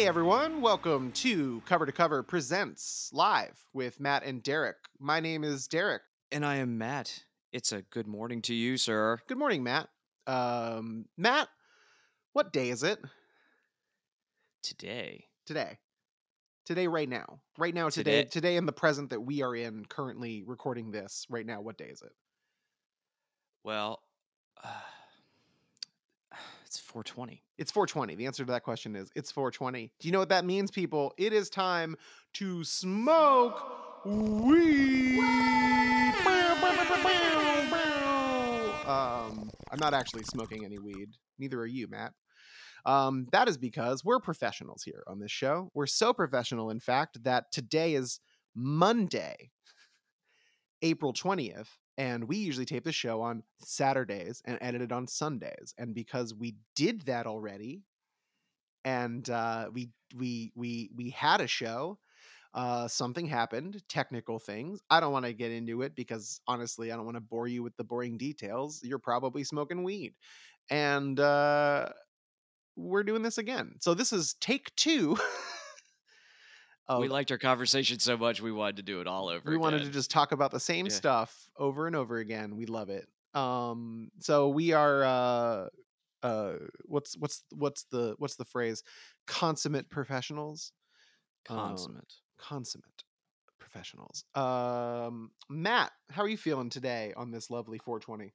Hey everyone, welcome to Cover to Cover Presents live with Matt and Derek. My name is Derek. And I am Matt. It's a good morning to you, sir. Good morning, Matt. Um, Matt, what day is it Today. today? Today, right now. Right now, today, Today- today in the present that we are in, currently recording this. Right now, what day is it? Well, uh, it's 420. It's 420. The answer to that question is it's 420. Do you know what that means, people? It is time to smoke weed. Um, I'm not actually smoking any weed. Neither are you, Matt. Um, that is because we're professionals here on this show. We're so professional, in fact, that today is Monday, April 20th, and we usually tape the show on Saturdays and edit it on Sundays. And because we did that already, and uh, we we we we had a show, uh, something happened, technical things. I don't want to get into it because honestly, I don't want to bore you with the boring details. You're probably smoking weed, and uh, we're doing this again. So this is take two. we liked our conversation so much we wanted to do it all over. we wanted to just talk about the same Yeah. stuff over and over again. We love it. Um, so we are uh uh what's what's what's the what's the phrase? Consummate professionals. um, consummate. Consummate professionals. Um Matt, how are you feeling today on this lovely 420?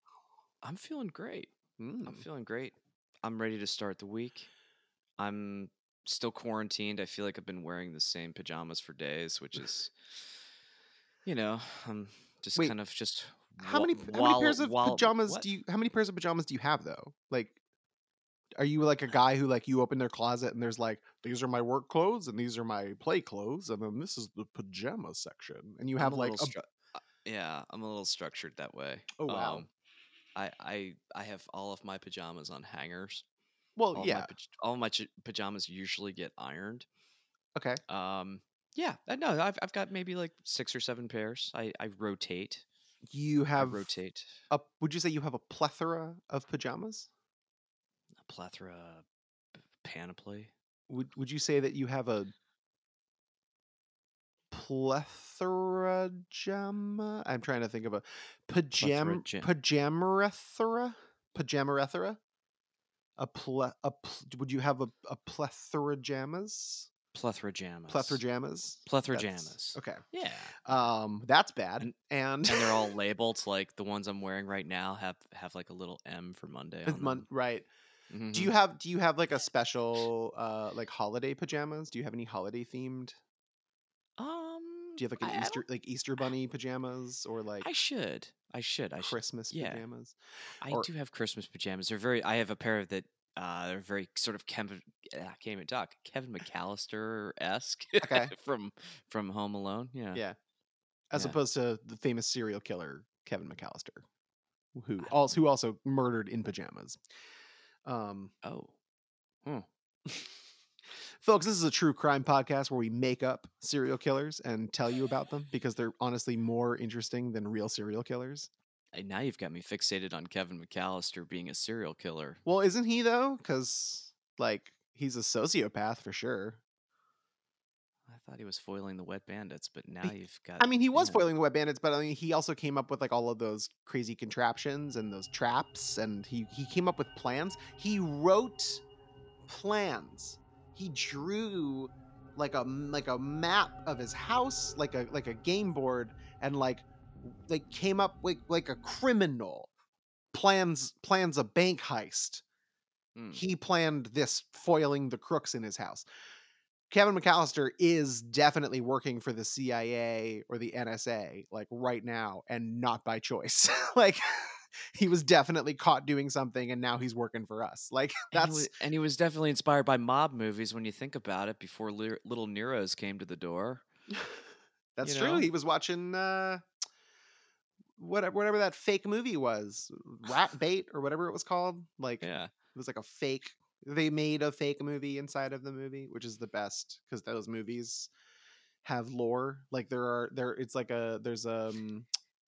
I'm feeling great. I'm Mm. feeling great. I'm ready to start the week. I'm still quarantined. I feel like I've been wearing the same pajamas for days, which is, you know, I'm just Wait, kind of just. How many how many pairs of pajamas what? do you how many pairs of pajamas do you have though? Like are you like a guy who like you open their closet and there's like these are my work clothes and these are my play clothes and then this is the pajama section and you I'm have a like a, stru- uh, yeah, I'm a little structured that way. Oh, wow. Um, I I I have all of my pajamas on hangers. Well All yeah my all my pajamas usually get ironed. okay Um, yeah, No. I've I've got maybe like six or seven pairs. I I rotate. you have I rotate a would you say you have a plethora of pajamas a plethora panoply. would would you say that you have a plethora jama i'm trying to think of a pajam ja- pajamarethra pajamarethra a ple a pl- would you have a, a plethora jamas Plethora jamas. plethora jamas Plethora That's- jamas. okay Yeah. um that's bad And- and, and they're all labeled like the ones I'm wearing right now have have like a little M for Monday on mon- right Mhm. do you have do you have like a special uh like holiday pajamas do you have any holiday themed um do you have like an I- I easter don't- like easter bunny pajamas or like I should. I should. I should. christmas yeah. pajamas I or- do have Christmas pajamas. They're very. I have a pair of that uh, they're very sort of Kevin. I can't even talk. Kevin McCallister esque. Okay. from from Home Alone. Yeah. Yeah. As Yeah. opposed to the famous serial killer Kevin McCallister, who also who also murdered in pajamas. Um, Oh. folks, this is a true crime podcast where we make up serial killers and tell you about them because they're honestly more interesting than real serial killers. And now you've got me fixated on Kevin McCallister being a serial killer. Well, isn't he though? Because like he's a sociopath for sure. I thought he was foiling the wet bandits, but now you've got. I mean, he was foiling the wet bandits, but I mean, he also came up with like all of those crazy contraptions and those traps, and he he came up with plans. He wrote plans. He drew like a like a map of his house, like a like a game board, and like like came up with like a criminal plans plans a bank heist. Hmm. He planned this foiling the crooks in his house. Kevin McCallister is definitely working for the CIA or the NSA, like right now, and not by choice. like he was definitely caught doing something, and now he's working for us. Like And he, that's was, and he was definitely inspired by mob movies when you think about it. Before Little Nero's came to the door. that's you true. know? He was watching uh, whatever whatever that fake movie was, Rat Bait or whatever it was called. Like Yeah. it was like a fake. They made a fake movie inside of the movie, which is the best because those movies have lore. Like there are there. It's like a there's um.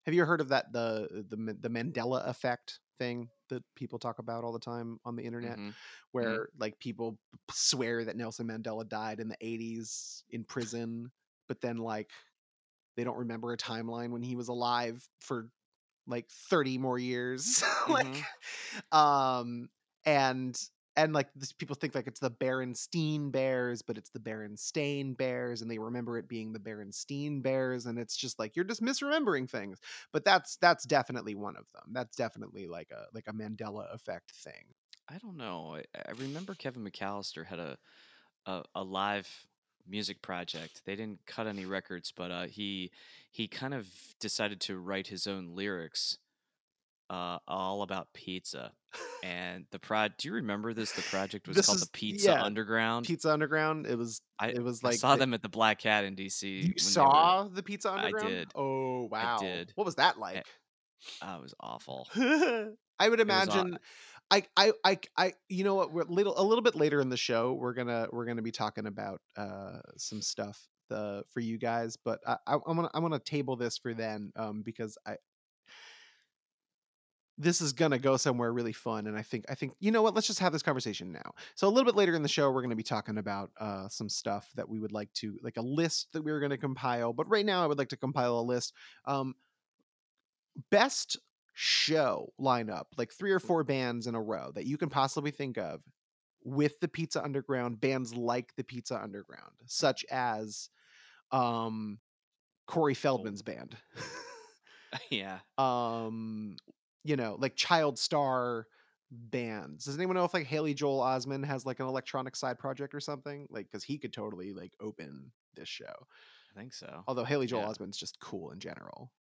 Have you heard of that the the the Mandela effect thing that people talk about all the time on the internet, Mhm. where like people swear that Nelson Mandela died in the 80s in prison, but then like they don't remember a timeline when he was alive for like 30 more years. like um and and like this, people think like it's the Berenstein Bears, but it's the Berenstain Bears, and they remember it being the Berenstein Bears, and it's just like you're just misremembering things. But that's that's definitely one of them. That's definitely like a like a Mandela effect thing. I don't know. I, I remember Kevin McCallister had a, a a live music project. They didn't cut any records, but uh, he he kind of decided to write his own lyrics, uh, all about pizza. And the prod, do you remember this? The project was This called is- the Pizza yeah, Underground. Pizza Underground. It was I, it was like I saw the- them at the Black Cat in DC. You they were- saw the Pizza Underground. I did. Oh wow! did. What was that like? Oh, it was awful. I would uh, imagine. I, I, I, I, you know what? We're little, a little bit later in the show. We're gonna, we're gonna be talking about uh some stuff the for you guys, but I, I I'm gonna, I'm gonna table this for then, um, because I, this is gonna go somewhere really fun, and I think, I think, you know what? Let's just have this conversation now. So a little bit later in the show, we're gonna be talking about uh some stuff that we would like to, like a list that we were gonna compile. But right now, I would like to compile a list. Um, best show lineup, like three or four bands in a row that you can possibly think of with the Pizza Underground, bands like the Pizza Underground, such as um Corey Feldman's band. yeah. um, you know, like Child Star bands. Does anyone know if like Haley Joel Osment has like an electronic side project or something? Like, because he could totally like open this show. I think so. Although Haley Joel Yeah. Osment's just cool in general.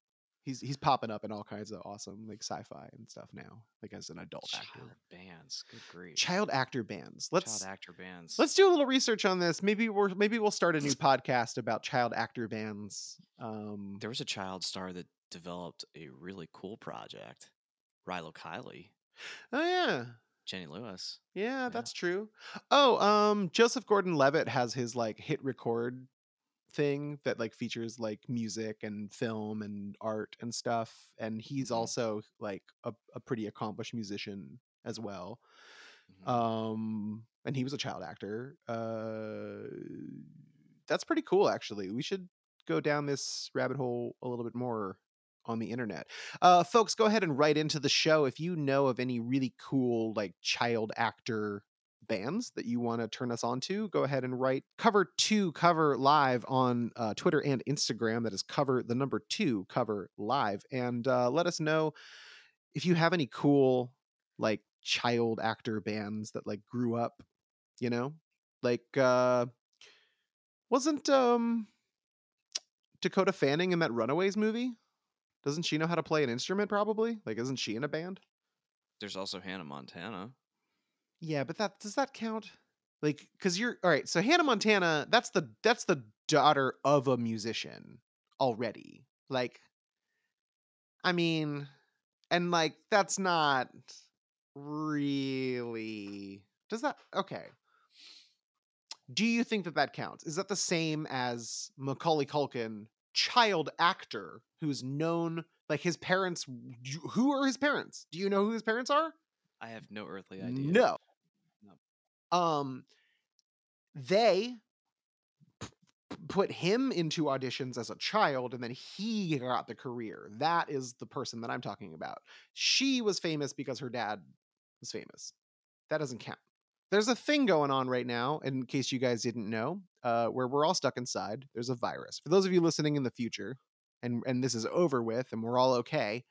He's he's popping up in all kinds of awesome like sci-fi and stuff now, like as an adult Child actor. bands. Good grief. Child actor bands. Let's Child actor bands. let's do a little research on this. Maybe we're maybe we'll start a new podcast about child actor bands. Um, There was a child star that developed a really cool project. Rilo Kiley, oh yeah, Jenny Lewis. yeah, that's true. Oh, um, Joseph Gordon-Levitt has his like hit record thing that like features like music and film and art and stuff, and he's Mhm. also like a, a pretty accomplished musician as well. Mhm. um and he was a child actor uh that's pretty cool actually we should go down this rabbit hole a little bit more on the internet. Uh folks go ahead and write into the show if you know of any really cool like child actor bands that you want to turn us on to go ahead and write cover two cover live on uh, twitter and instagram that is cover the number two cover live and uh, let us know if you have any cool like child actor bands that like grew up you know? Like uh wasn't um dakota fanning in that runaways movie doesn't she know how to play an instrument probably? Like isn't she in a band? There's also Hannah Montana. yeah but that does that count? Like because you're all right so hannah montana that's the that's the daughter of a musician already. Like i mean and like that's not really does that okay. Do you think that that counts? Is that the same as macaulay culkin child actor who's known like his parents who are his parents do you know who his parents are I have no earthly idea. no. No. Um, they p- put him into auditions as a child, and then he got the career. That is the person that I'm talking about. She was famous because her dad was famous. That doesn't count. There's a thing going on right now, in case you guys didn't know, uh, where we're all stuck inside. There's a virus. For those of you listening in the future, and and this is over with, and we're all okay.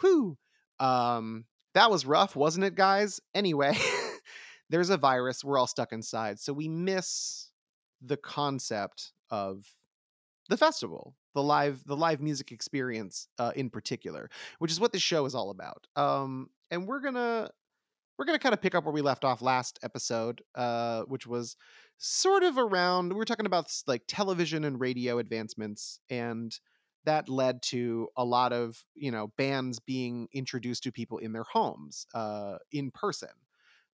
Whew. Um, that was rough, wasn't it, guys? Anyway, there's a virus. We're all stuck inside. So we miss the concept of the festival, the live, the live music experience uh, in particular, which is what this show is all about. Um, and we're gonna we're gonna kind of pick up where we left off last episode, uh, which was sort of around we were talking about like television and radio advancements and that led to a lot of you know bands being introduced to people in their homes uh, in person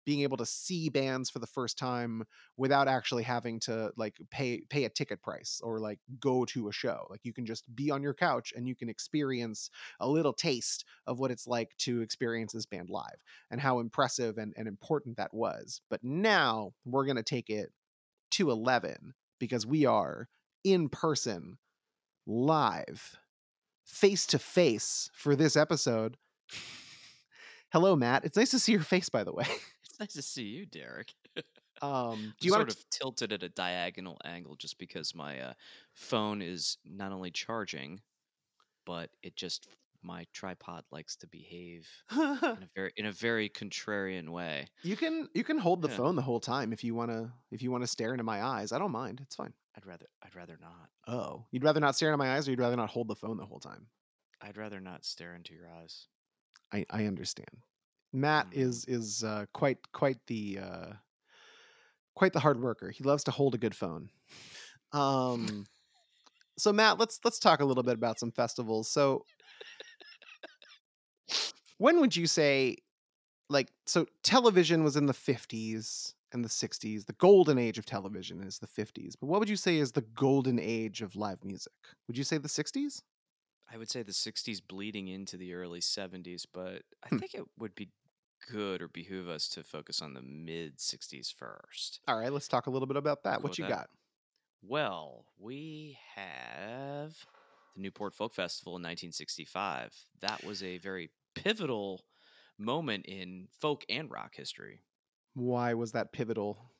being able to see bands for the first time without actually having to like pay pay a ticket price or like go to a show. Like you can just be on your couch and you can experience a little taste of what it's like to experience this band live and how impressive and, and important that was. But now we're going to take it to 11 because we are in person live face to face for this episode. Hello matt. It's nice to see your face by the way It's nice to see you, Derek. um do you sort want to of tilted at a diagonal angle just because my uh, phone is not only charging, but it just my tripod likes to behave in a very in a very contrarian way. you can you can hold the Yeah. phone the whole time if you want to if you want to stare into my eyes i don't mind it's fine I'd rather I'd rather not. oh you'd rather not stare into my eyes or you'd rather not hold the phone the whole time I'd rather not stare into your eyes. i i understand matt Mhm. is is uh quite quite the uh quite the hard worker. He loves to hold a good phone. Um so matt let's let's talk a little bit about some festivals. So when would you say like so television was in the 50s and the 60s the golden age of television is the 50s but what would you say is the golden age of live music? Would you say the 60s I would say the 60s bleeding into the early 70s, but I Hmm. think it would be good or behoove us to focus on the mid 60s first. all right let's talk a little bit about that what you that. got Well, we have the Newport Folk Festival in 1965. That was a very pivotal moment in folk and rock history. why was that pivotal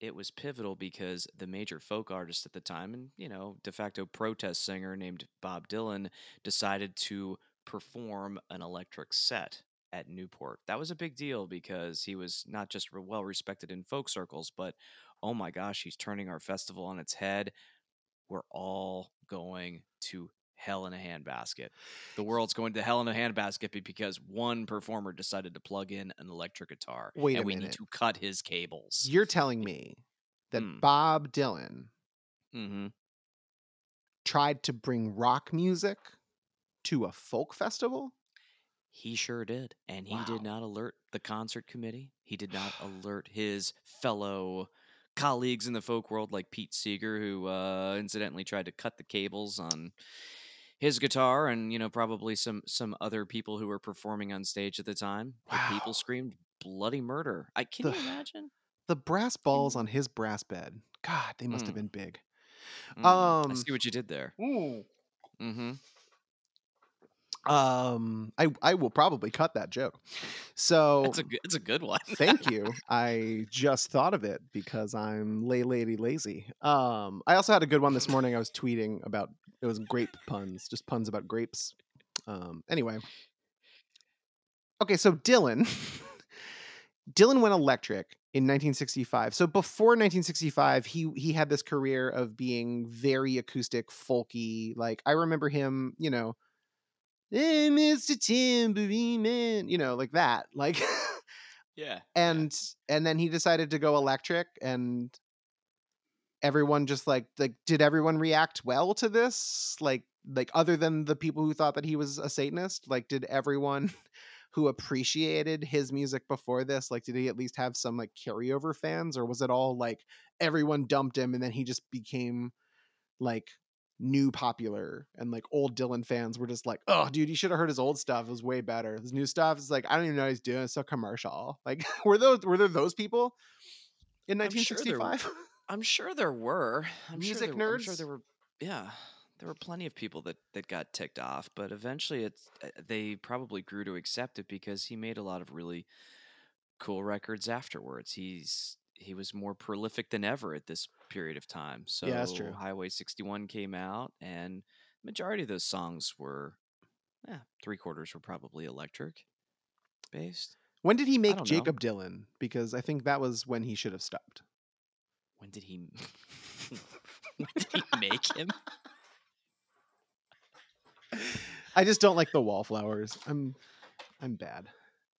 It was pivotal because the major folk artist at the time, and you know, de facto protest singer named Bob Dylan, decided to perform an electric set at Newport. That was a big deal because he was not just well respected in folk circles, but oh my gosh, he's turning our festival on its head. We're all going to hell in a handbasket. The world's going to hell in a handbasket because one performer decided to plug in an electric guitar. Wait and we minute. need to cut his cables. you're telling me that Hmm. bob dylan mm-hmm. tried to bring rock music to a folk festival He sure did. And he Wow. did not alert the concert committee. He did not alert his fellow colleagues in the folk world like Pete Seeger, who uh, incidentally tried to cut the cables on his guitar and, you know, probably some some other people who were performing on stage at the time. The Wow. people screamed bloody murder. I can The- you imagine? the brass balls on his brass bed god they must have Mm. been big Mm, I Um, see what you did there. Mm-hmm. Um i i will probably cut that joke. So It's a good it's a good one. thank you. I just thought of it because i'm lay lady lazy. Um i also had a good one this morning. I was tweeting about it was grape puns just puns about grapes. Um anyway. Okay so dylan dylan went electric in 1965 so before 1965 he he had this career of being very acoustic folky like i remember him you know hey mr tambourine man you know like that like yeah. and and then he decided to go electric and everyone just like like did everyone react well to this like like other than the people who thought that he was a satanist like did everyone who appreciated his music before this like did he at least have some like carryover fans or was it all like everyone dumped him and then he just became like new popular and like old Dylan fans were just like, oh dude, you should have heard his old stuff. It was way better. His new stuff is like, I don't even know what he's doing. It's so commercial. Like were those were there those people in I'm sure 1965? I'm sure there were. I'm Music sure there, I'm sure nerds? there were. Yeah, there were plenty of people that that got ticked off, but eventually, it's uh, they probably grew to accept it because he made a lot of really cool records afterwards. He's he was more prolific than ever at this period of time. So Yeah, that's true. Highway 61 came out, and majority of those songs were, yeah, three quarters were probably electric based. when did he make don't know. Jakob Dylan? Because I think that was when he should have stopped. When did he? when did he make him? I just don't like the wallflowers. I'm I'm bad.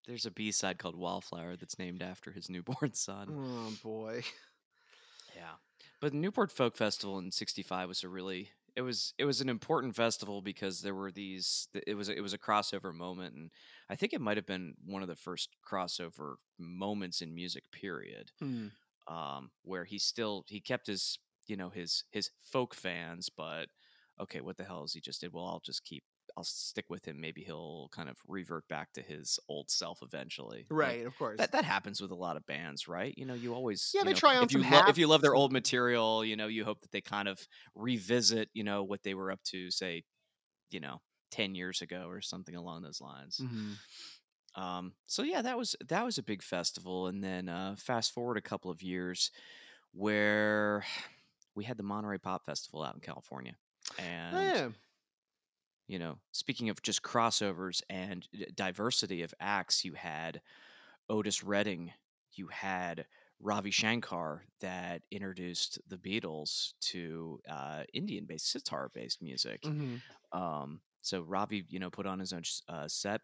There's a B side called Wallflower that's named after his newborn son. Oh boy. Yeah. But the Newport Folk Festival in 65 was a really it was it was an important festival because there were these it was it was a crossover moment and I think it might have been one of the first crossover moments in music period um where he still he kept his you know his his folk fans but okay what the hell is he just did well I'll just keep I'll stick with him maybe he'll kind of revert back to his old self eventually Like, Right, of course. that that happens with a lot of bands, right? You know, you always Yeah, you they know, try on if you some lo- if you love their old material, you know, you hope that they kind of revisit, you know, what they were up to, say, you know, ten years ago or something along those lines. Mhm. Um, so yeah, that was that was a big festival, and then uh, fast forward a couple of years, where we had the Monterey Pop Festival out in California, and Oh, yeah. You know, speaking of just crossovers and diversity of acts, you had Otis Redding, you had Ravi Shankar that introduced the Beatles to uh, Indian-based sitar-based music. Mhm. Um, so Ravi, you know, put on his own uh, set.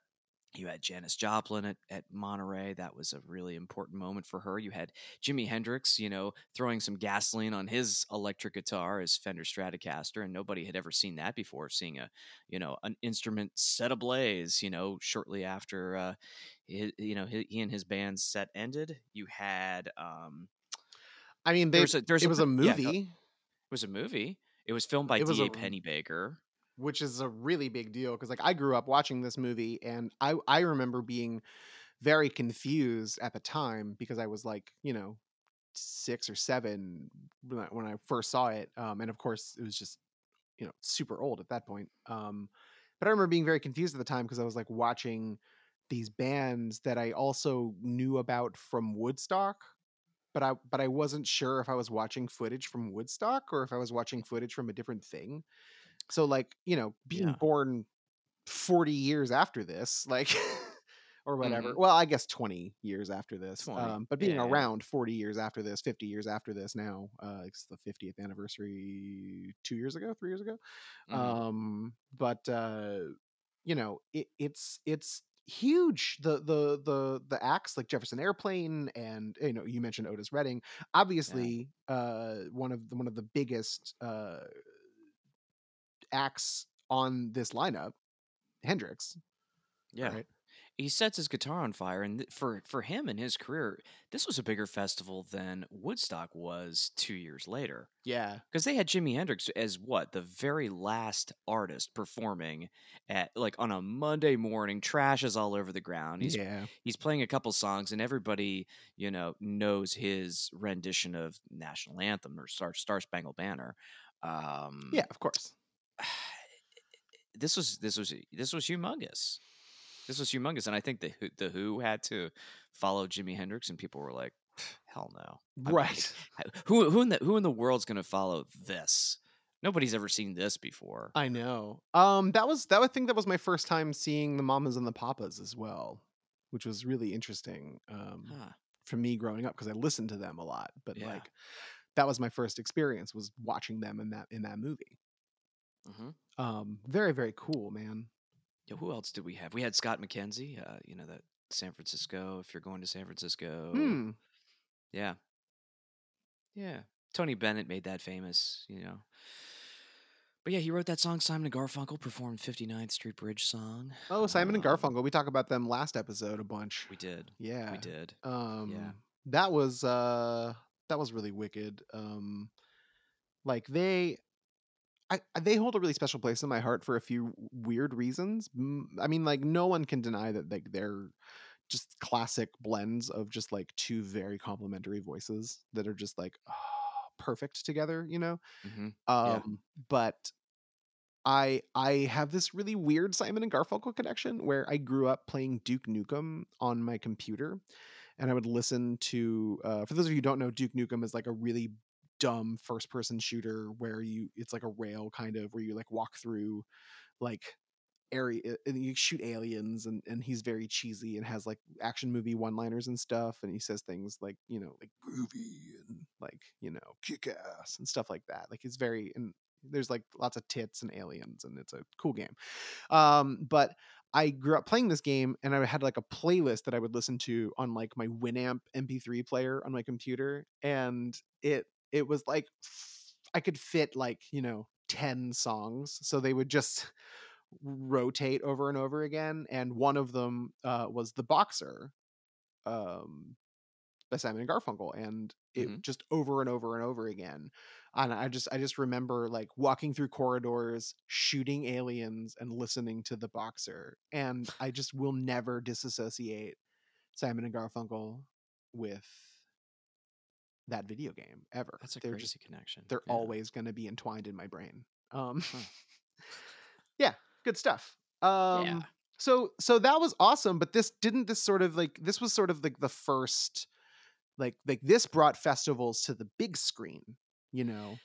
You had Janis Joplin at, at Monterey. That was a really important moment for her. You had Jimi Hendrix, you know, throwing some gasoline on his electric guitar, his Fender Stratocaster, and nobody had ever seen that before. Seeing a, you know, an instrument set ablaze, you know, shortly after, uh, he, you know, he, he and his band's set ended. You had, um, I mean, they, there's a, there's it was a yeah, movie, it was a movie. It was filmed by D.A. a- Pennebaker. Which is a really big deal because like I grew up watching this movie and I I remember being very confused at the time because I was like, you know, six or seven when I, when I first saw it. Um, and of course, it was just, you know, super old at that point. Um, but I remember being very confused at the time because I was like watching these bands that I also knew about from Woodstock. But I but I wasn't sure if I was watching footage from Woodstock or if I was watching footage from a different thing. So like, you know, being Yeah. born 40 years after this, like or whatever. Mhm. Well, I guess 20 years after this. Um, but being yeah, yeah. around 40 years after this, 50 years after this now, uh it's the 50th anniversary 2 years ago, 3 years ago. Mhm. Um but uh you know, it, it's it's huge the the the the acts like Jefferson Airplane and you know you mentioned Otis Redding obviously uh one of the one of the biggest uh acts on this lineup Hendrix Yeah. right He sets his guitar on fire, and th- for for him and his career, this was a bigger festival than Woodstock was two years later. yeah Because they had Jimi Hendrix as what the very last artist performing at like on a Monday morning. Trash is all over the ground. He's yeah he's playing a couple songs, and everybody you know knows his rendition of national anthem or Star Star Spangled Banner. Um, yeah of course this was this was this was humongous. This was humongous, and I think the Who- the Who had to follow Jimi Hendrix, and people were like, "Hell no!" I mean, right Who who in the who in the world's going to follow this? Nobody's ever seen this before. I know um that was that I think that was my first time seeing the Mamas and the Papas as well which was really interesting um Huh. for me growing up because I listened to them a lot but Yeah. like that was my first experience was watching them in that in that movie hmm um very very cool man Yeah, who else did we have? We had Scott McKenzie. Uh, you know that San Francisco. If you're going to San Francisco, hmm yeah, yeah. Tony Bennett made that famous. You know. But yeah, he wrote that song. Simon and Garfunkel performed 59th Street Bridge song. oh Simon and Um, Garfunkel we talked about them last episode a bunch We did. yeah We did. um that was uh that was really wicked um like they I, they hold a really special place in my heart for a few weird reasons. I mean, like no one can deny that like they're just classic blends of just like two very complementary voices that are just like ah, perfect together, you know. hmm Um, but I I have this really weird Simon and Garfunkel connection where I grew up playing Duke Nukem on my computer, and I would listen to. Uh, for those of you who don't know, Duke Nukem is like a really dumb first person shooter where you it's like a rail kind of where you like walk through like area and you shoot aliens and and he's very cheesy and has like action movie one liners and stuff and he says things like you know like groovy and like you know kick ass and stuff like that. Like he's very and there's like lots of tits and aliens and it's a cool game. Um but i grew up playing this game and i had like a playlist that i would listen to on like my winamp mp3 player on my computer and it it was like I could fit like you know 10 songs. So they would just rotate over and over again. And one of them uh, was The Boxer um, by Simon and Garfunkel. And it Mhm. just over and over and over again. And I just I just remember like walking through corridors, shooting aliens, and listening to The Boxer. And I just will never disassociate Simon and Garfunkel with that video game ever. That's a they're crazy just connection. they're Yeah. always going to be entwined in my brain. Um Huh. yeah, good stuff. Um Yeah. so so that was awesome, but this didn't this sort of like this was sort of like the first like like this brought festivals to the big screen, you know.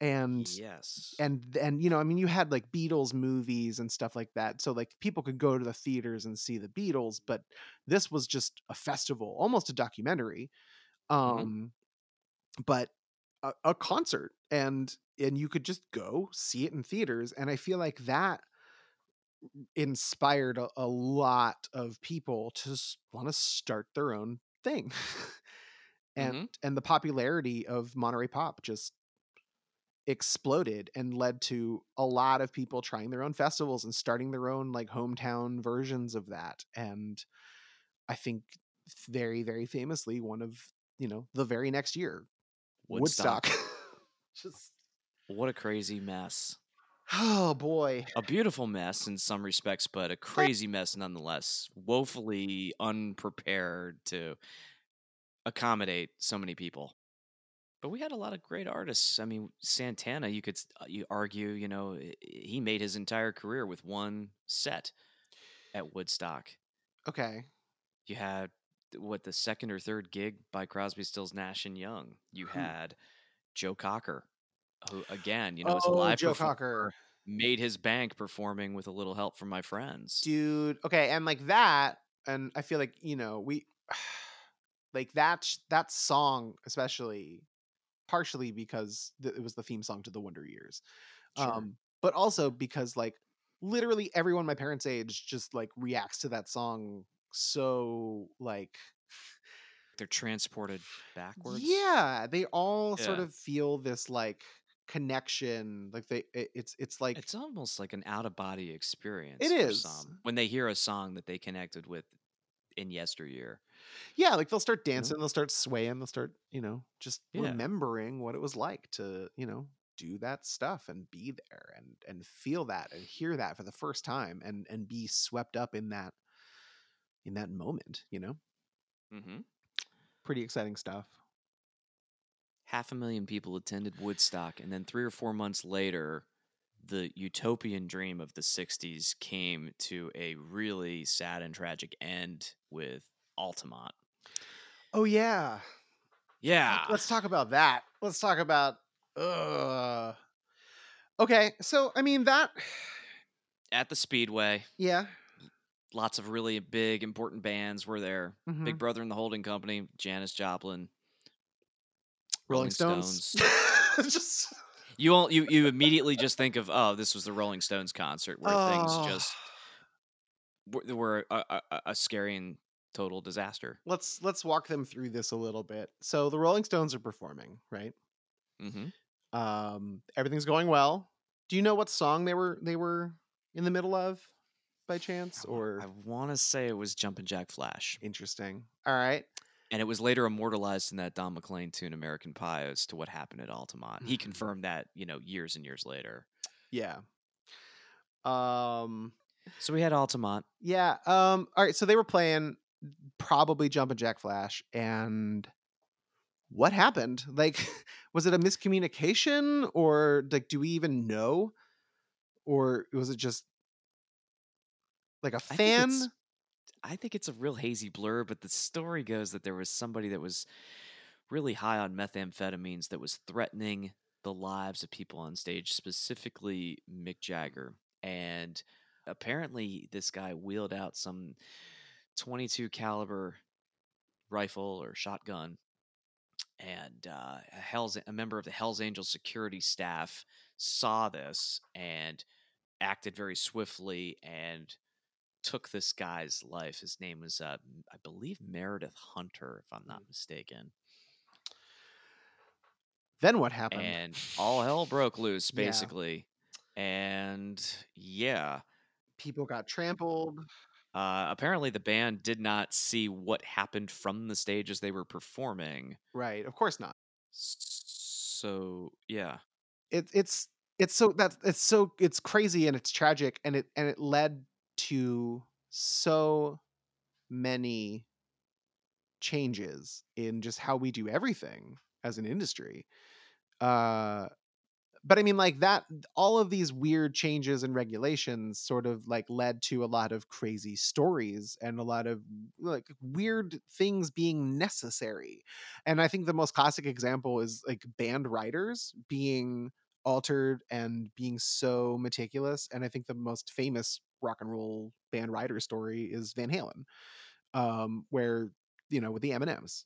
And yes. and and you know, I mean you had like Beatles movies and stuff like that. So like people could go to the theaters and see the Beatles, but this was just a festival, almost a documentary. Mhm. Um but a, a concert and and you could just go see it in theaters and I feel like that inspired a, a lot of people to want to start their own thing. and Mhm. and the popularity of Monterey Pop just exploded and led to a lot of people trying their own festivals and starting their own like hometown versions of that and I think very very famously one of you know the very next year Woodstock. Woodstock. just What a crazy mess. oh boy A beautiful mess in some respects, but a crazy mess nonetheless. Woefully unprepared to accommodate so many people. But we had a lot of great artists. I mean, Santana, you could uh, you argue, you know, he made his entire career with one set at Woodstock. okay You had what the second or third gig by Crosby, Stills, Nash and Young. You Who- had Joe Cocker, who again, you know, as a oh live Joe performer, Cocker made his bank performing with a little help from my friends. dude okay and like that and i feel like you know we like that that song especially partially because it was the theme song to the wonder years Sure. um but also because like literally everyone my parents age just like reacts to that song so like They're transported backwards. yeah they all sort of feel this like connection like they it, it's it's like It's almost like an out of body experience. It for is. some when they hear a song that they connected with in yesteryear. yeah like they'll start know? dancing they'll start swaying they'll start you know just Yeah. remembering what it was like to you know do that stuff and be there and and feel that and hear that for the first time and and be swept up in that in that moment you know? Mm-hmm. pretty exciting stuff. Half a million people attended Woodstock, and then three or four months later, the utopian dream of the '60s came to a really sad and tragic end with Altamont. oh yeah. Yeah, let's talk about that. Let's talk about uh okay so i mean that at the Speedway. yeah Lots of really big, important bands were there. mhm. Big Brother and the Holding Company, Janis Joplin, rolling Rolling stones, just You all, you you immediately just think of oh, this was the Rolling Stones concert where Oh. things just were, were a, a, a- a scary and total disaster. let's let's walk them through this a little bit. So the Rolling Stones are performing, right? Mm-hmm. Um, everything's going well. Do you know what song they were they were in the middle of, by chance? Or I want to say it was Jumpin' Jack Flash, interesting. All right. and it was later immortalized in that Don McLean tune "American Pie" as to what happened at Altamont. He Mhm. confirmed that you know years and years later. Yeah. Um. So we had Altamont. Yeah. Um. All right. So they were playing probably Jumpin' Jack Flash, and what happened? Like, was it a miscommunication, or like, do we even know, or was it just like a think fan? it's- I think it's a real hazy blur, but the story goes that there was somebody that was really high on methamphetamines that was threatening the lives of people on stage, specifically Mick Jagger. And apparently, this guy wheeled out some 22 caliber rifle or shotgun, and uh, a Hell's a member of the Hell's Angels security staff saw this and acted very swiftly and took this guy's life. His name was, uh, I believe, Meredith Hunter, if I'm not mistaken. Then what happened? and all hell broke loose, Yeah. basically. And yeah, People got trampled. uh, apparently the band did not see what happened from the stage as they were performing. Right. Of course not. So yeah, It, it's it's so that it's so it's crazy and it's tragic and it and it led to so many changes in just how we do everything as an industry. Uh but I mean like that all of these weird changes and regulations sort of like led to a lot of crazy stories and a lot of like weird things being necessary. And I think the most classic example is like band riders being altered and being so meticulous and I think the most famous rock and roll band rider story is Van Halen um where you know with the M&Ms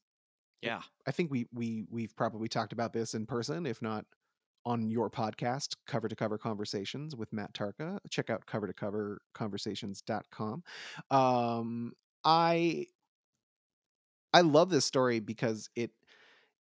yeah, I think we we we've probably talked about this in person, if not on your podcast, Cover to Cover Conversations with Matt Tarka. Check out cover to cover Conversations conversations.com. Um I I love this story because it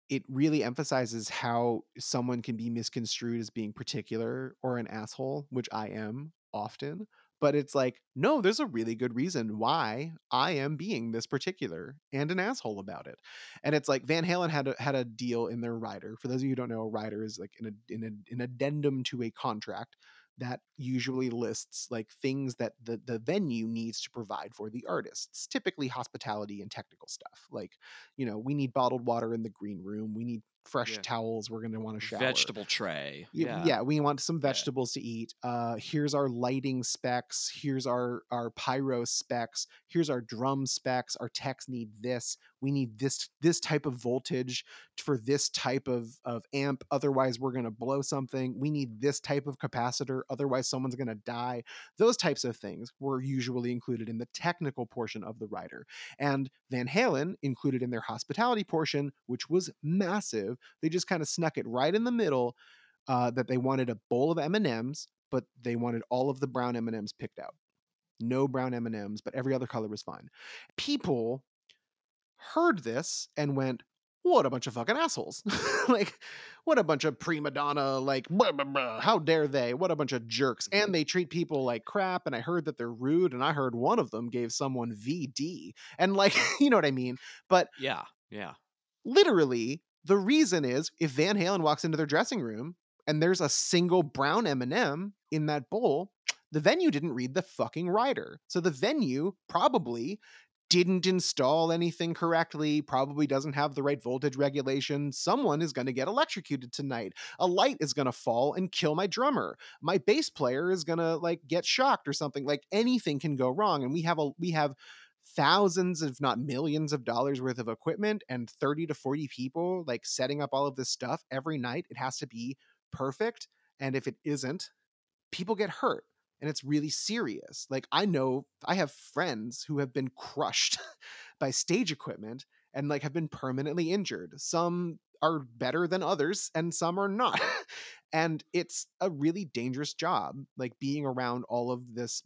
it really emphasizes how someone can be misconstrued as being particular or an asshole, which I am often. But it's like, no, there's a really good reason why I am being this particular and an asshole about it. And it's like Van Halen had a, had a deal in their rider. For those of you who don't know, a rider is like an, in a, an addendum to a contract that usually lists like things that the, the venue needs to provide for the artists, typically hospitality and technical stuff. Like, you know, we need bottled water in the green room. We need fresh Yeah. towels. We're going to want to shower. vegetable tray. Yeah, yeah we want some vegetables to eat uh here's our lighting specs here's our our pyro specs here's our drum specs our techs need this we need this this type of voltage for this type of of amp otherwise we're going to blow something we need this type of capacitor otherwise someone's going to die those types of things were usually included in the technical portion of the rider and van halen included in their hospitality portion which was massive they just kind of snuck it right in the middle uh, that they wanted a bowl of M&Ms, but they wanted all of the brown M&Ms picked out. No brown M&Ms, but every other color was fine. People heard this and went, "What a bunch of fucking assholes!" like, what a bunch of prima donna! Like, blah, blah, blah, how dare they? What a bunch of jerks! And they treat people like crap. And I heard that they're rude. And I heard one of them gave someone VD. And like, you know what I mean? But yeah, yeah. literally the reason is if Van Halen walks into their dressing room and there's a single brown M&M in that bowl, the venue didn't read the fucking rider. So the venue probably didn't install anything correctly, probably doesn't have the right voltage regulation. Someone is going to get electrocuted tonight. A light is going to fall and kill my drummer. My bass player is going to like get shocked or something. Like anything can go wrong and we have a we have thousands if not millions of dollars worth of equipment and 30 to 40 people like setting up all of this stuff every night it has to be perfect and if it isn't people get hurt and it's really serious like i know i have friends who have been crushed by stage equipment and like have been permanently injured. Some are better than others and some are not. And it's a really dangerous job like being around all of this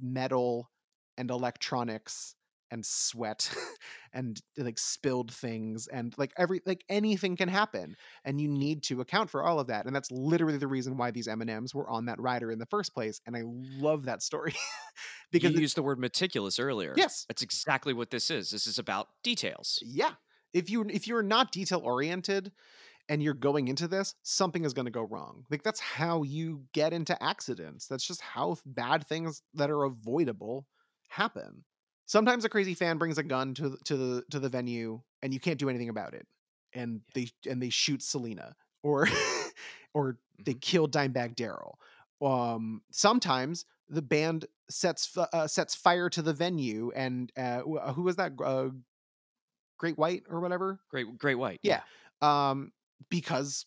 metal and electronics and sweat and like spilled things and like every like anything can happen and you need to account for all of that and that's literally the reason why these M&Ms were on that rider in the first place and I love that story because you used the word meticulous earlier. yes That's exactly what this is. This is about details. yeah if you if you're not detail oriented and you're going into this something is going to go wrong like that's how you get into accidents that's just how bad things that are avoidable happen sometimes a crazy fan brings a gun to the, to the to the venue and you can't do anything about it and they and they shoot selena or or they Mhm. kill dimebag darrell um sometimes the band sets uh, sets fire to the venue and uh who was that uh, great white or whatever Great, great white. Yeah. um because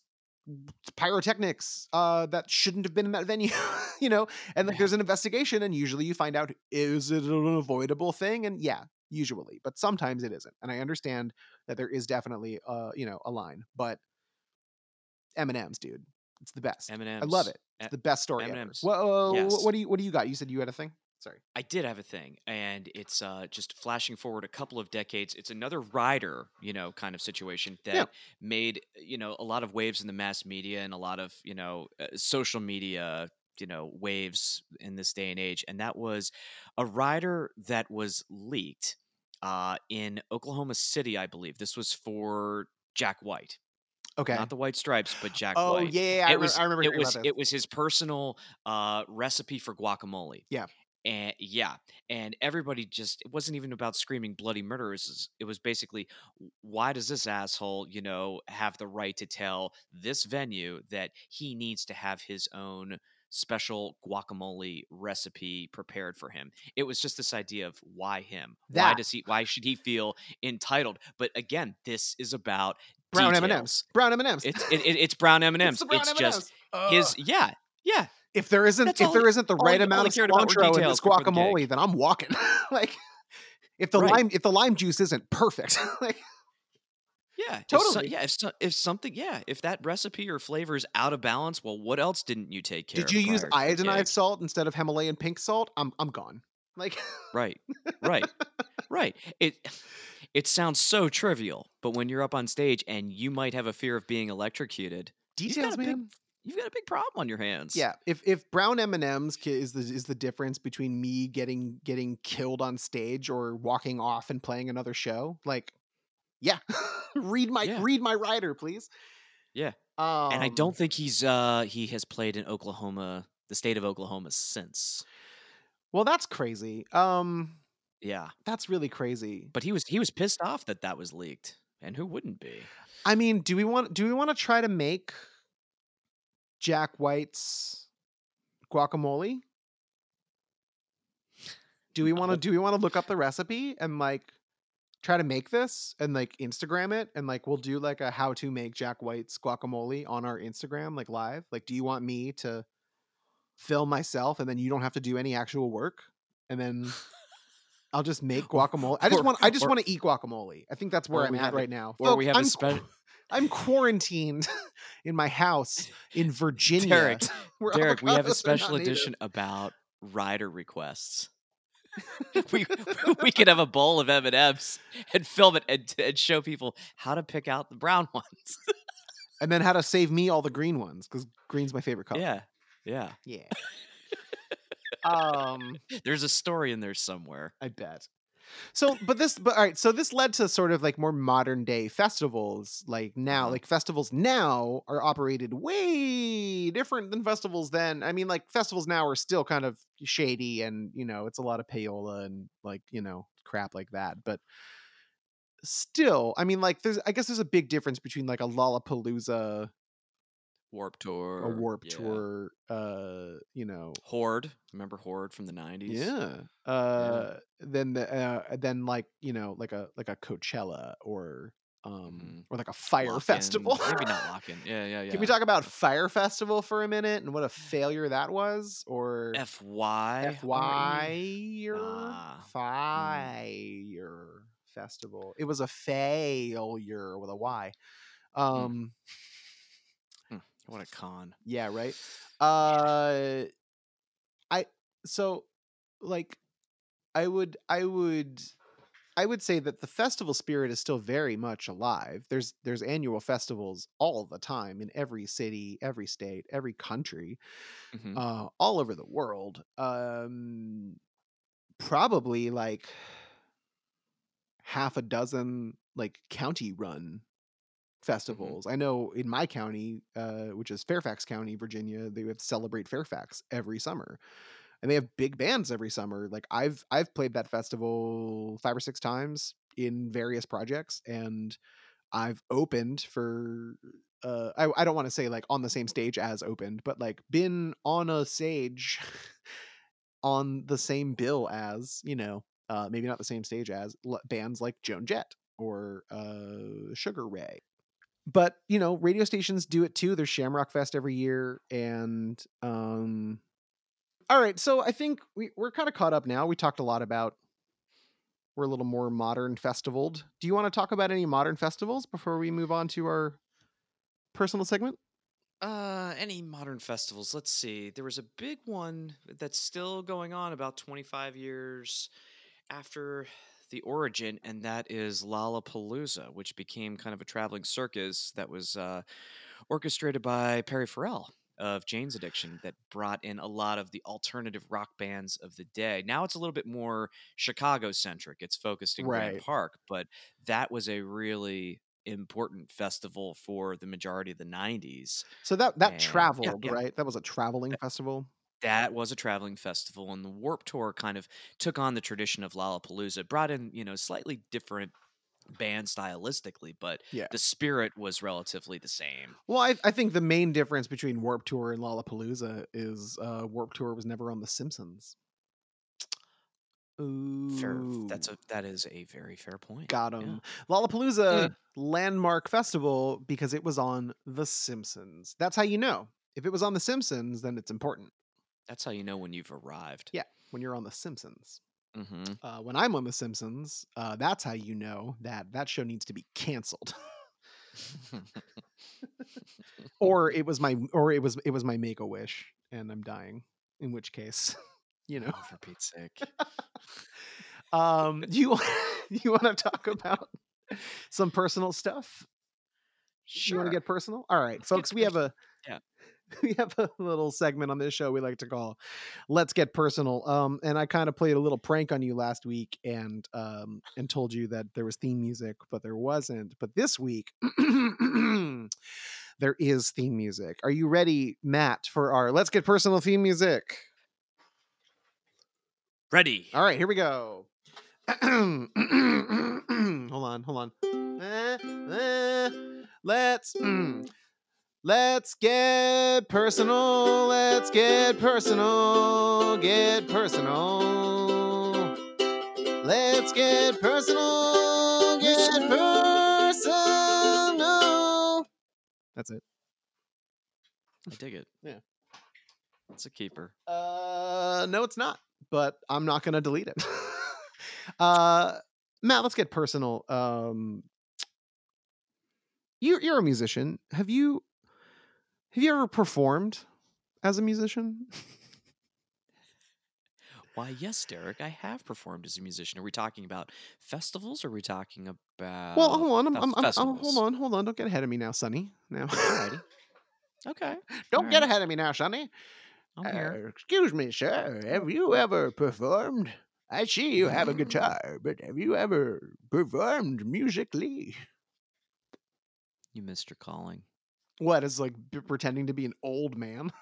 pyrotechnics uh that shouldn't have been in that venue you know and like there's an investigation and usually you find out is it an avoidable thing and yeah usually but sometimes it isn't and i understand that there is definitely uh you know a line but m&ms dude it's the best M&Ms. i love it Eh, it's the best story ever. M&Ms. What, uh, Yes. what do you what do you got you said you had a thing Sorry. I did have a thing, and it's uh, just flashing forward a couple of decades. It's another rider, you know, kind of situation that Yeah. made you know a lot of waves in the mass media and a lot of you know uh, social media, you know, waves in this day and age. And that was a rider that was leaked uh, in Oklahoma City, I believe. This was for Jack White, Okay. not the White Stripes, but Jack oh White yeah, yeah, yeah, I, it remember, was I remember it was it was his personal uh recipe for guacamole Yeah. And yeah and everybody just it wasn't even about screaming bloody murder it was, basically why does this asshole you know have the right to tell this venue that he needs to have his own special guacamole recipe prepared for him it was just this idea of why him why does he why should he feel entitled but again this is about brown m&ms Brown M and M's. it's it, it- it's brown m&ms It's brown it's just M&Ms. his Ugh. yeah yeah if there isn't That's if all there he- isn't the right all amount of cared about were cilantro in this guacamole, then I'm walking. like if the Right. lime if the lime juice isn't perfect, like yeah if so- Totally. yeah if, so, if something yeah if that recipe or flavor is out of balance well what else didn't you take care of? did you use iodinized salt instead of Himalayan pink salt? I'm I'm gone. Like right right right it it sounds so trivial but when you're up on stage and you might have a fear of being electrocuted details, a big- man. You've got a big problem on your hands Yeah, if if brown M and M's is the is the difference between me getting getting killed on stage or walking off and playing another show, like, yeah, read my Yeah. read my rider, please. Yeah. um, and i don't think he's uh he has played in oklahoma the state of oklahoma since Well, that's crazy. Um, yeah that's really crazy. but he was he was pissed off that that was leaked and who wouldn't be I mean, do we want do we want to try to make Jack White's guacamole? Do we want to do we want to look up the recipe and like try to make this and like Instagram it and like we'll do like a how to make Jack White's guacamole on our Instagram like live? Like do you want me to film myself and then you don't have to do any actual work and then I'll just make guacamole. I just Or- want I just or- want to eat guacamole. I think that's where I'm at right now. or we have a I'm qu- I'm quarantined in my house in Virginia. Derek, Derek, we have a special edition about rider requests. we we could have a bowl of M and M's and film it and, and show people how to pick out the brown ones. and then how to save me all the green ones because green's my favorite color. Yeah, yeah. yeah. Um, There's a story in there somewhere. I bet. So, but this, but all right. So this led to sort of like more modern day festivals. Like now, Mhm. like festivals now are operated way different than festivals then. I mean, like festivals now are still kind of shady, and you know, it's a lot of payola and like you know crap like that. But still, I mean, like there's, I guess there's a big difference between like a Lollapalooza, Warp Tour, a Warp yeah. Tour, uh, you know, Horde. Remember Horde from the '90s? Yeah. Uh then the uh then like, you know, like a like a Coachella or um Mhm. or like a Fyre Lock-in, festival. Maybe not lock in. Yeah, yeah, yeah. Can we talk about Fyre festival for a minute and what a failure that was or FY? FY Nah. Fyre festival. It was a failure with a Y. Um What a con. Yeah, right. Uh I so like I would I would I would say that the festival spirit is still very much alive. There's there's annual festivals all the time in every city, every state, every country, Mhm. uh all over the world. Um probably like half a dozen like county run festivals. I know in my county, uh, which is Fairfax County, Virginia, they have Celebrate Fairfax every summer. And they have big bands every summer. Like I've I've played that festival five or six times in various projects and I've opened for uh I, I don't want to say like on the same stage as opened, but like been on a stage on the same bill as, you know, uh maybe not the same stage as l- bands like Joan Jett or uh Sugar Ray but you know radio stations do it too there's shamrock fest every year and um all right so i think we, we're kind of caught up now we talked a lot about we're a little more modern festivaled do you want to talk about any modern festivals before we move on to our personal segment Uh, any modern festivals? Let's see. There was a big one that's still going on about 25 years after the origin, and that is Lollapalooza, which became kind of a traveling circus that was uh, orchestrated by Perry Farrell of Jane's Addiction that brought in a lot of the alternative rock bands of the day. Now it's a little bit more Chicago centric. It's focused in Grant Park, but that was a really important festival for the majority of the 90s. So that that And traveled, yeah. right? That was a traveling festival. That was a traveling festival, and the Warp Tour kind of took on the tradition of Lollapalooza, brought in, you know, slightly different band stylistically, but Yeah. the spirit was relatively the same. Well, I, I think the main difference between Warp Tour and Lollapalooza is uh, Warp Tour was never on The Simpsons. Fair. That's a that is a very fair point. Got Yeah. him. Lollapalooza Mm. landmark festival because it was on The Simpsons. That's how you know. If it was on The Simpsons, then it's important. That's how you know when you've arrived. Yeah, when you're on The Simpsons. hmm Uh, when I'm on The Simpsons, uh, that's how you know that that show needs to be canceled. or it was my or it was it was my make a wish and I'm dying. In which case, you know. Oh, for Pete's sake. Um, you you want to talk about some personal stuff? You want to get personal? All right, Let's folks. We have a Yeah. we have a little segment on this show we like to call "Let's Get Personal." Um, and I kind of played a little prank on you last week and um and told you that there was theme music, but there wasn't. But this week. There is theme music. Are you ready, Matt, for our Let's Get Personal theme music? Ready. All right, here we go. hold on, hold on. Eh, eh, let's mm, let's get personal. Let's get personal. Get personal. Let's get personal. Get personal. That's it. I dig it. Yeah. It's a keeper. Uh, no, it's not. But I'm not gonna delete it. uh, Matt, let's get personal. Um, you're you're a musician. Have you have you ever performed as a musician? Why, yes, Derek. I have performed as a musician. Are we talking about festivals? Or are we talking about? well, hold on. I'm, I'm, I'm, I'm- hold on. Hold on. Don't get ahead of me now, Sonny. Now, Alrighty. Okay. don't get alright. ahead of me now, Sonny. I'm here. Uh, excuse me, sir. Have you ever performed? I see you have a guitar, but have you ever performed musically? You missed your calling. What is like b- pretending to be an old man?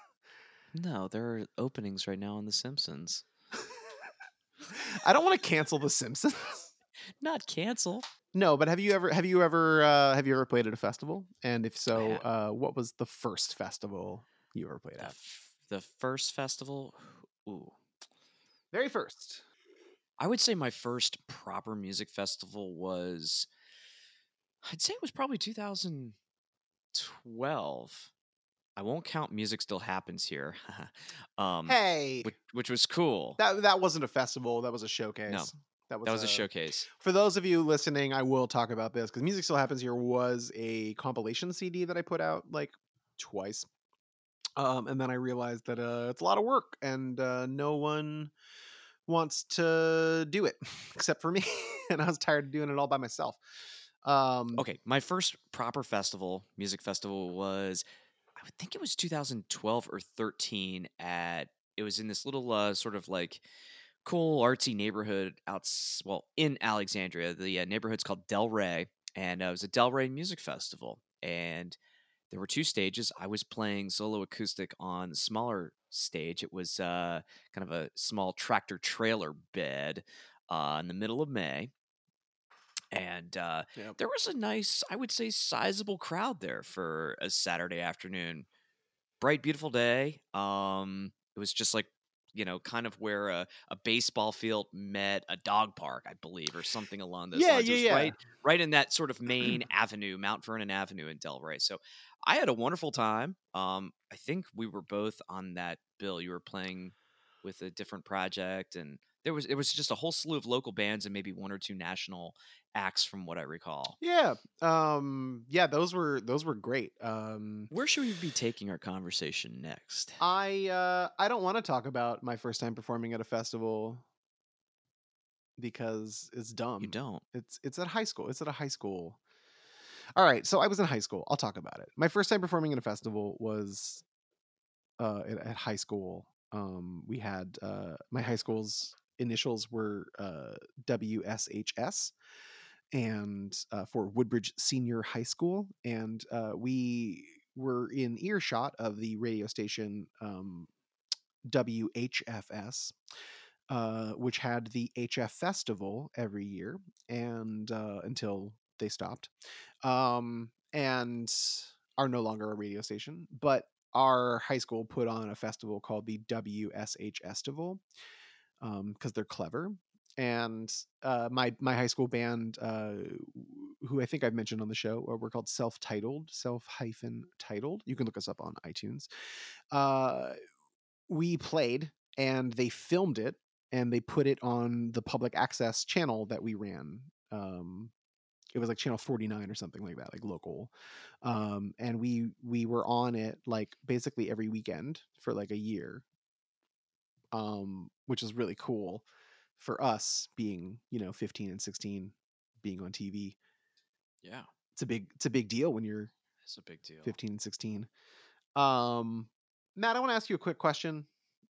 No, there are openings right now on The Simpsons. I don't want to cancel The Simpsons. Not cancel. no, but have you ever have you ever uh, have you ever played at a festival? And if so, uh, what was the first festival you ever played The, at? f- the first festival. Ooh. Very first. I would say my first proper music festival was, I'd say it was probably 2012. I won't count Music Still Happens here, um, Hey, which, which was cool. that that wasn't a festival. That was a showcase. That was, that was a showcase. For those of you listening, I will talk about this because Music Still Happens Here was a compilation CD that I put out like twice. Um, and then I realized that uh, it's a lot of work and uh, no one wants to do it except for me. and I was tired of doing it all by myself. Um, Okay, my first proper festival, music festival, was I would think it was 2012 or 13. At it was in this little uh, sort of like cool artsy neighborhood out well in Alexandria. The uh, neighborhood's called Del Rey, and uh, it was a Del Rey music festival. And there were two stages. I was playing solo acoustic on the smaller stage. It was uh, kind of a small tractor trailer bed uh, in the middle of May. And uh, Yep. there was a nice, I would say, sizable crowd there for a Saturday afternoon. Bright, beautiful day. Um, it was just like, you know, kind of where a, a baseball field met a dog park, I believe, or something along those Yeah, lines. Yeah, yeah. Right, right in that sort of main avenue, Mount Vernon Avenue in Delray. So I had a wonderful time. Um, I think we were both on that bill. You were playing with a different project, and there was it was just a whole slew of local bands and maybe one or two national acts from what I recall. Yeah. Um yeah, those were those were great. Um Where should we be taking our conversation next? I uh I don't want to talk about my first time performing at a festival because it's dumb. you don't. It's it's at high school. It's at a high school. All right, so I was in high school. I'll talk about it. My first time performing at a festival was uh at, at high school. Um we had uh my high school's initials were uh WSHS and uh, for Woodbridge Senior High School and uh we were in earshot of the radio station um WHFS uh, which had the HF Festival every year, and uh, until they stopped, um, and are no longer a radio station. But our high school put on a festival called the WSH Festival because they're clever. And uh, my my high school band, uh, who I think I've mentioned on the show, uh, we're called Self Titled, Self hyphen Titled. You can look us up on iTunes. Uh, we played and they filmed it and they put it on the public access channel that we ran. Um, it was like channel 49 or something like that, like local. Um, and we we were on it like basically every weekend for like a year. Um, which is really cool for us being, you know, 15 and 16 being on TV. Yeah, It's a big it's a big deal when you're it's a big deal. 15 and 16. Um, Matt, I want to ask you a quick question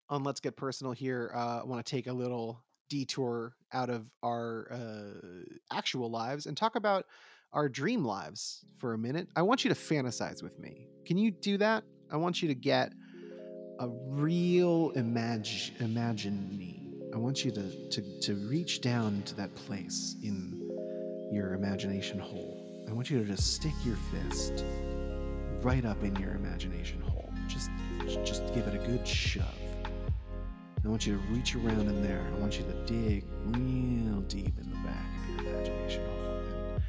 on Let's Get Personal here. Uh, I want to take a little detour out of our uh, actual lives and talk about our dream lives for a minute. I want you to fantasize with me. Can you do that? I want you to get a real imag- me. I want you to, to, to reach down to that place in your imagination hole. I want you to just stick your fist right up in your imagination hole. Just just give it a good shove. I want you to reach around in there. I want you to dig real deep in the back of your imagination hole and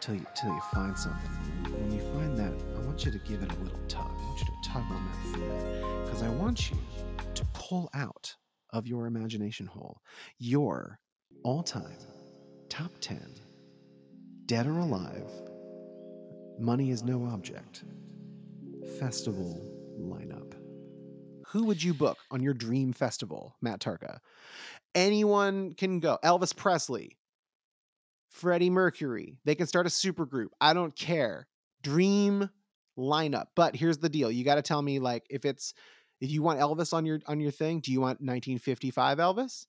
till you till you find something. When you find that, I want you to give it a little tug. Want you to tug on that thread because I want you to pull out of your imagination hole your all-time top 10 dead or alive money is no object festival lineup. Who would you book on your dream festival, Matt Tarka? Anyone can go. Elvis Presley, Freddie Mercury. They can start a supergroup. I don't care. Dream lineup. But here's the deal. You got to tell me like if it's if you want Elvis on your on your thing, do you want 1955 Elvis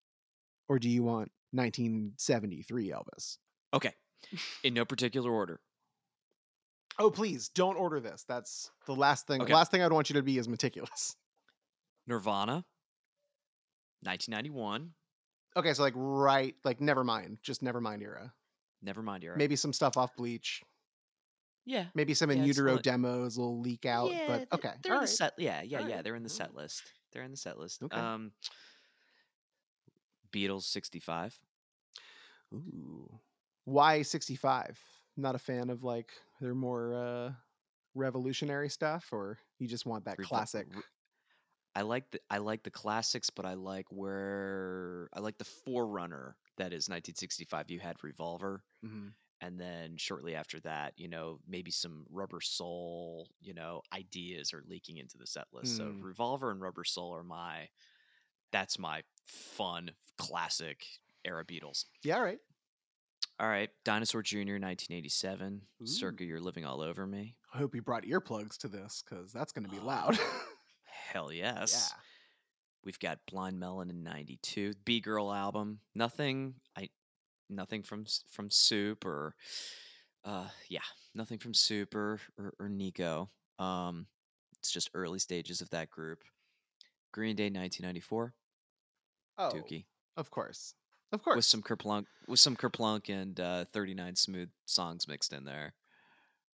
or do you want 1973 Elvis? Okay, in no particular order. Oh, please don't order this. That's the last thing. Okay. The last thing I'd want you to be is meticulous. Nirvana, 1991. Okay, so like right, like never mind, just Nevermind era. Nevermind, era. Maybe some stuff off Bleach. Yeah. Maybe some in Yeah, utero demos will leak out. yeah, but okay, They're all in the set. Yeah, yeah, yeah. They're in the set list. They're in the set list. Okay. Um, Beatles 65. Ooh, why sixty five? Not a fan of like their more uh revolutionary stuff, or you just want that classic. I like the I like the classics, but I like where I like the forerunner that is 1965. You had Revolver, Mhm. And then shortly after that, you know, maybe some Rubber Soul, you know, ideas are leaking into the set list. So Mm. Revolver and Rubber Soul are my that's my fun classic era Beatles. Yeah, all right. All right, Dinosaur Jr. 1987, Ooh. Circa You're Living All Over Me. I hope you brought earplugs to this because that's going to be loud. Hell yes. yeah. We've got Blind Melon in '92, Bee Girl album. Nothing, I, nothing from from Soup or, uh, yeah, nothing from Soup or or, or Nico. Um, it's just early stages of that group. Green Day 1994, Oh, Dookie, of course, of course. with some Kerplunk, with some Kerplunk and uh, 39 smooth songs mixed in there.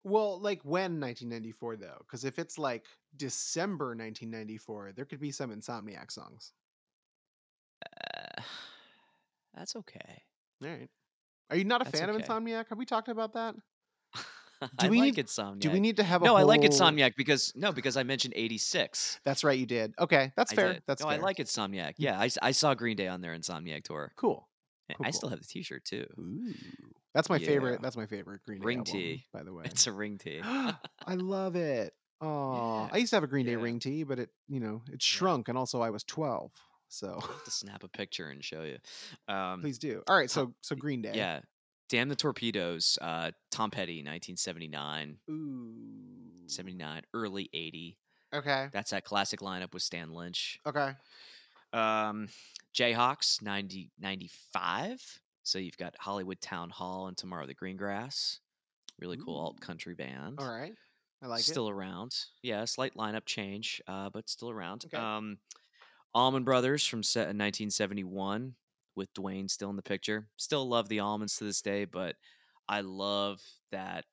Well, like when 1994 though, because if it's like December 1994, there could be some Insomniac songs. Uh, that's okay. All right. Are you not a That's fan of. Insomniac? Have we talked about that? I we like need- Insomniac. Do we need to have a No, I like whole- Insomniac because no, because I mentioned '86. That's right, you did. Okay, that's I fair. did. That's no, fair. I like Insomniac. Mm. Yeah, I, I saw Green Day on their Insomniac tour. Cool. And Cool, I cool. still have the T-shirt too. Ooh. That's my Yeah. favorite. That's my favorite Green Day Ring album, tee. by the way. It's a ring tee. I love it. Oh, Yeah, I used to have a Green Day yeah. ring tee, but it, you know, it shrunk, and also I was twelve. So to snap a picture and show you. Um, please do. All right, so so Green Day. Yeah. Damn the Torpedoes. Uh, Tom Petty, 1979, Ooh. 79, early 80. Okay. That's that classic lineup with Stan Lynch. Okay. Um, Jayhawks, 90, 95. So you've got Hollywood Town Hall and Tomorrow the Green Grass. Really cool alt country band. All right. I like still around. Yeah, slight lineup change, uh, but still around. Okay. Um, Allman Brothers from set in 1971 with Duane still in the picture. Still love the Allmans to this day, but I love that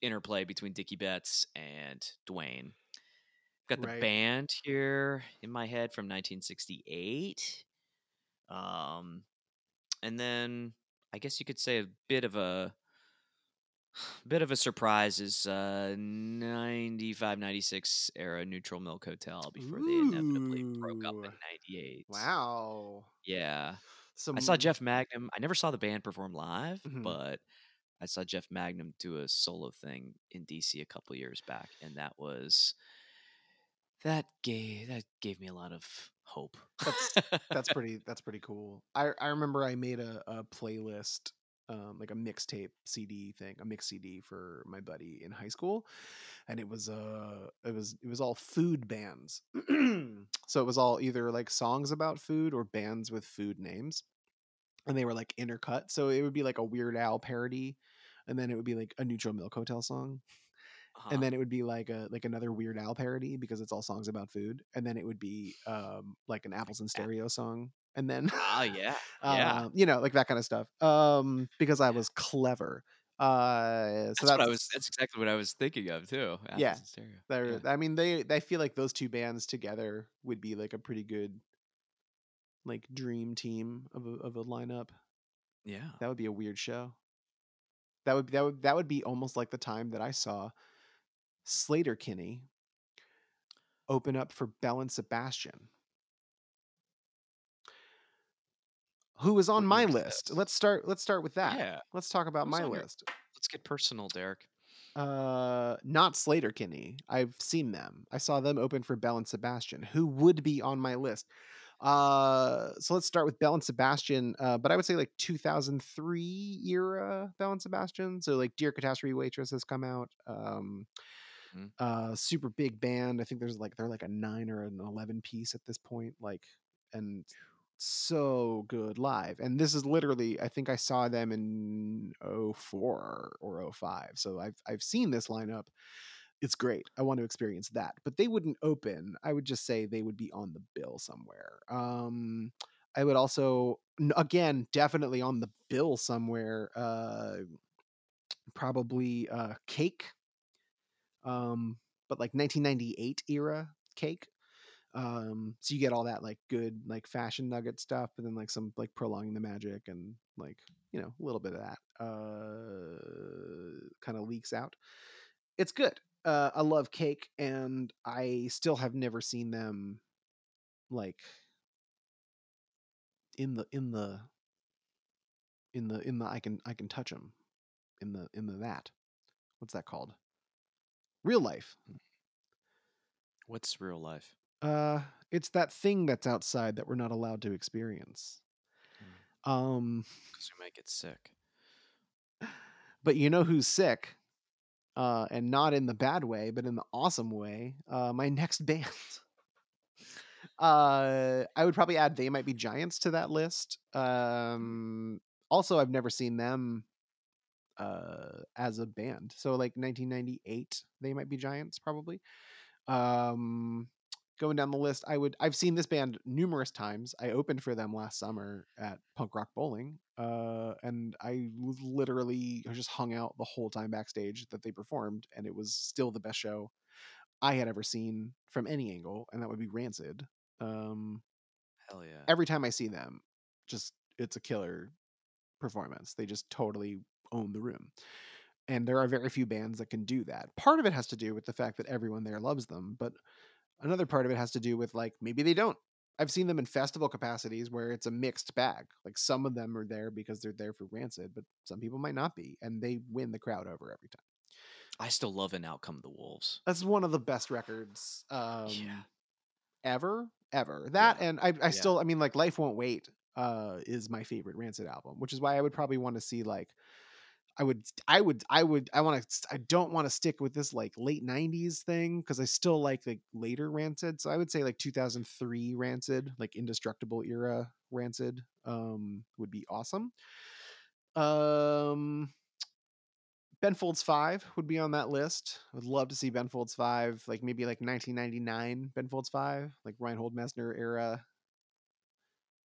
interplay between Dickey Betts and Duane. Got the Right. band here in my head from 1968. Um, and then I guess you could say a bit of a bit of a surprise is uh 95 96 era neutral milk hotel before they inevitably broke up in 98 Wow. yeah Some i saw jeff mangum i never saw the band perform live Mhm. but i saw jeff mangum do a solo thing in dc a couple years back and that was that gave that gave me a lot of hope that's That's pretty. That's pretty cool. I I remember I made a, a playlist, um, like a mixtape CD thing, a mix CD for my buddy in high school, and it was uh it was it was all food bands. so it was all either like songs about food or bands with food names, and they were like intercut. So it would be like a Weird Al parody, and then it would be like a Neutral Milk Hotel song, Uh-huh. and then it would be like a like another Weird Al parody because it's all songs about food, and then it would be um like an Apples in Stereo song, and then ah yeah yeah um, you know like that kind of stuff. Um, because I was clever. Uh, so that's, what i that's was that's exactly what i was thinking of too Yeah, and Stereo. they're, yeah. I mean they I feel like those two bands together would be like a pretty good like dream team of a of a lineup. yeah That would be a weird show. That would that would that would be almost like the time that I saw Sleater-Kinney open up for Belle and Sebastian. Who was on my list? let's start let's start with that. yeah Let's talk about Who's my on your- list. let's get personal derek Uh not Sleater-Kinney. I've seen them. I saw them open for Belle and Sebastian, who would be on my list. Uh so let's start with Belle and Sebastian, uh, but I would say like 2003 era Belle and Sebastian. So like Dear Catastrophe Waitress has come out. Um Mhm. uh super big band. I think there's like they're like a 9 or an 11 piece at this point like and so good live. And this is literally I think I saw them in 04 or 05. So I've I've seen this lineup. It's great. I want to experience that. But they wouldn't open. I would just say they would be on the bill somewhere. Um I would also again definitely on the bill somewhere uh probably uh Cake. Um but like 1998 era Cake um so you get all that like good like fashion nugget stuff and then like some like prolonging the magic and like you know a little bit of that uh kind of leaks out. It's good. Uh i love cake and i still have never seen them like in the in the in the in the i can i can touch them in the in the that what's that called? Real life. What's real life Uh, it's that thing that's outside that we're not allowed to experience. Um, because we might get sick but you know who's sick? Uh, and not in the bad way, but in the awesome way. Uh, my next band. uh, I would probably add They Might Be Giants to that list. Um, also, I've never seen them uh as a band. So like 1998, They Might Be Giants, probably. Um, going down the list, I would I've seen this band numerous times. I opened for them last summer at Punk Rock Bowling, uh, and I literally just hung out the whole time backstage that they performed, and it was still the best show I had ever seen from any angle, and that would be Rancid. Um, hell yeah every time I see them, just it's a killer performance. They just totally own the room. and there are very few bands that can do that. Part of it has to do with the fact that everyone there loves them, but another part of it has to do with like maybe they don't. I've seen them in festival capacities where it's a mixed bag. Like some of them are there because they're there for Rancid, but some people might not be, and they win the crowd over every time. I still love And Out Come of the Wolves. That's one of the best records um, Yeah. ever, ever. That Yeah. and I, I Yeah. still, I mean, like Life Won't Wait uh, is my favorite Rancid album, which is why I would probably want to see like. I would, I would, I would, I want to, I don't want to stick with this like late '90s thing because I still like the later Rancid. So I would say like 2003 Rancid, like Indestructible era Rancid, um, would be awesome. Um, Ben Folds 5 would be on that list. I would love to see Ben Folds 5, like maybe like 1999 Ben Folds 5, like Reinhold Messner era.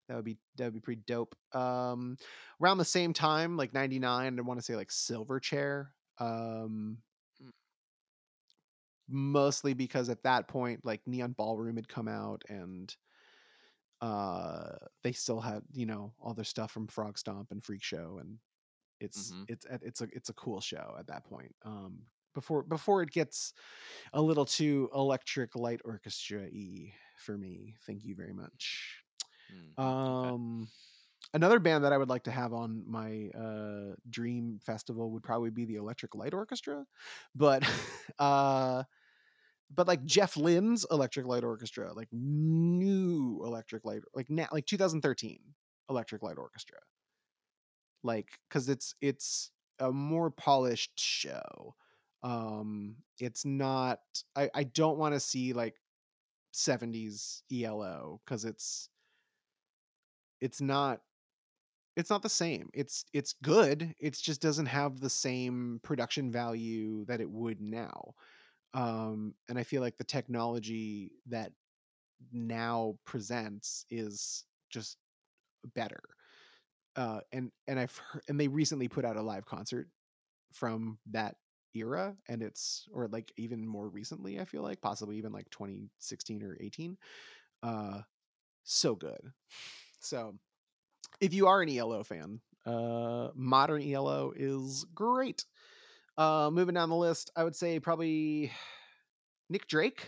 That would be that would be pretty dope. Um around the same time, like 99, I want to say like Silverchair. Um Mm. mostly because at that point like Neon Ballroom had come out and uh they still had, you know, all their stuff from Frogstomp and Freak Show and it's Mhm. it's a- it's a it's a cool show at that point. Um before before it gets a little too electric light orchestra y for me. Thank you very much. Mm, okay. Um another band that I would like to have on my uh dream festival would probably be the Electric Light Orchestra. But uh but like Jeff Lynne's Electric Light Orchestra, like new Electric Light like now like 2013 Electric Light Orchestra. Like cuz it's it's a more polished show. Um it's not I I don't want to see like 70s ELO cuz it's it's not it's not the same. It's it's good. It just doesn't have the same production value that it would now. Um, and I feel like the technology that now presents is just better. Uh, and and I've heard, and they recently put out a live concert from that era, and it's or like even more recently. I feel like possibly even like 2016 or 18. Uh, so good. So if you are an ELO fan, uh, modern ELO is great. Uh, moving down the list, I would say probably Nick Drake.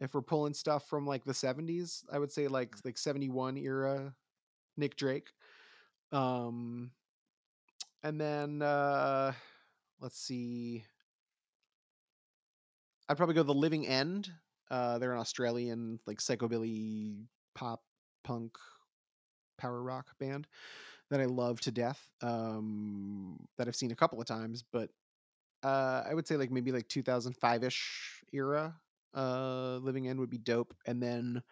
If we're pulling stuff from like the 70s, I would say like like 71 era Nick Drake. Um and then uh let's see. I'd probably go the Living End. Uh they're an Australian like psychobilly pop punk power rock band that I love to death. Um, that I've seen a couple of times, but uh, I would say like maybe like 2005 ish era. Uh, Living End would be dope, and then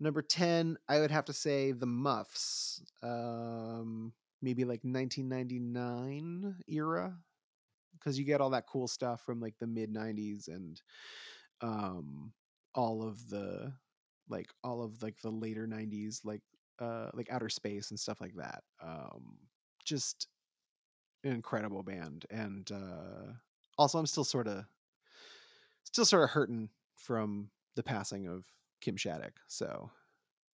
number 10, I would have to say the Muffs. Um, maybe like 1999 era because you get all that cool stuff from like the mid 90s and um all of the like all of like the later 90s like uh like outer space and stuff like that um just an incredible band and uh also i'm still sort of still sort of hurting from the passing of kim shattuck so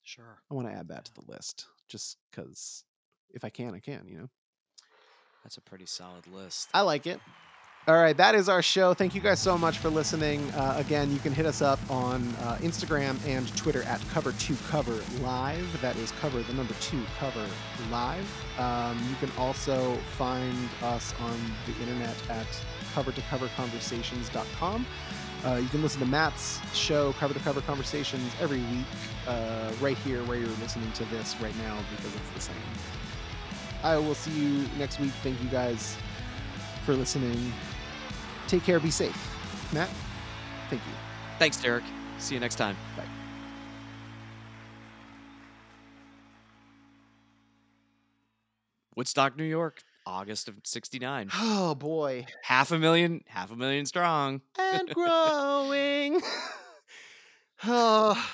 Sure. i want to add that to the list just because if i can i can you know That's a pretty solid list. I like it. All right, that is our show. Thank you guys so much for listening. Uh, again, you can hit us up on uh, Instagram and Twitter at Cover Two Cover Live. That is cover the number two cover live. Um, you can also find us on the internet at cover to cover conversations.com. Uh, you can listen to Matt's show, Cover to Cover Conversations, every week, uh, right here where you're listening to this right now because it's the same. I will see you next week. Thank you guys for listening. Take care. Be safe. Matt, thank you. Thanks, Derek. See you next time. Bye. Woodstock, New York, August of '69. Oh, boy. Half a million, half a million strong. And growing. oh.